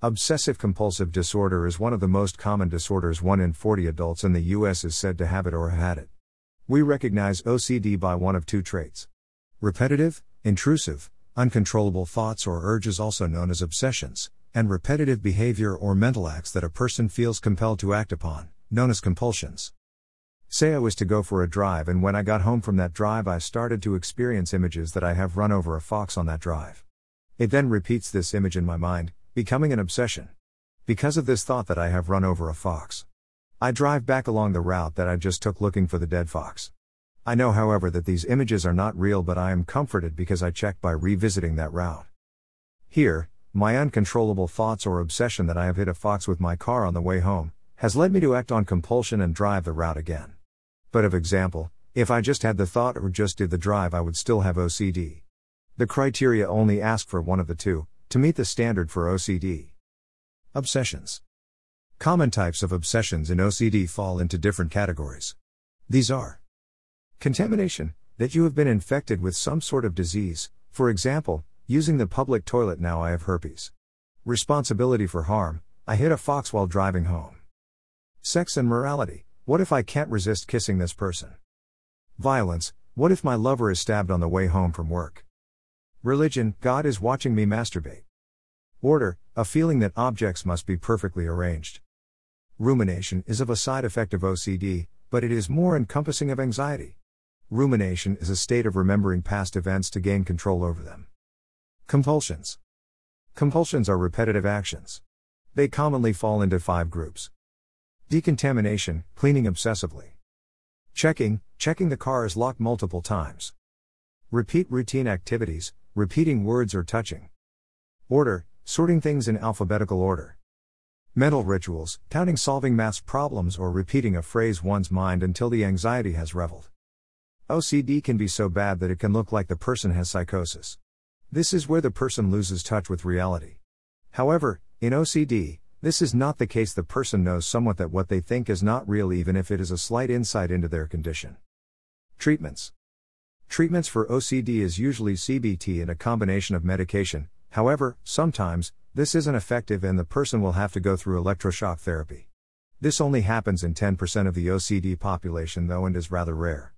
Obsessive compulsive disorder is one of the most common disorders. 1 in 40 adults in the US is said to have it or had it. We recognize OCD by one of two traits repetitive, intrusive, uncontrollable thoughts or urges, also known as obsessions, and repetitive behavior or mental acts that a person feels compelled to act upon, known as compulsions. Say I was to go for a drive, and when I got home from that drive, I started to experience images that I have run over a fox on that drive. It then repeats this image in my mind, becoming an obsession. Because of this thought that I have run over a fox. I drive back along the route that I just took looking for the dead fox. I know, however, that these images are not real, but I am comforted because I checked by revisiting that route. Here, my uncontrollable thoughts or obsession that I have hit a fox with my car on the way home has led me to act on compulsion and drive the route again. But, of example, if I just had the thought or just did the drive, I would still have OCD. The criteria only ask for one of the two, to meet the standard for OCD. Obsessions. Common types of obsessions in OCD fall into different categories. These are contamination, that you have been infected with some sort of disease, for example, using the public toilet now I have herpes. Responsibility for harm, I hit a fox while driving home. Sex and morality, what if I can't resist kissing this person? Violence, what if my lover is stabbed on the way home from work? Religion, God is watching me masturbate. Order, a feeling that objects must be perfectly arranged. Rumination is of a side effect of OCD, but it is more encompassing of anxiety. Rumination is a state of remembering past events to gain control over them. Compulsions. Compulsions are repetitive actions. They commonly fall into five groups decontamination, cleaning obsessively, checking, checking the car is locked multiple times, repeat routine activities, repeating words or touching. Order, sorting things in alphabetical order. Mental rituals, counting solving maths problems or repeating a phrase one's mind until the anxiety has reveled. OCD can be so bad that it can look like the person has psychosis. This is where the person loses touch with reality. However, in OCD, this is not the case. The person knows somewhat that what they think is not real, even if it is a slight insight into their condition. Treatments Treatments for OCD is usually CBT and a combination of medication, however, sometimes, this isn't effective and the person will have to go through electroshock therapy. This only happens in 10% of the OCD population though and is rather rare.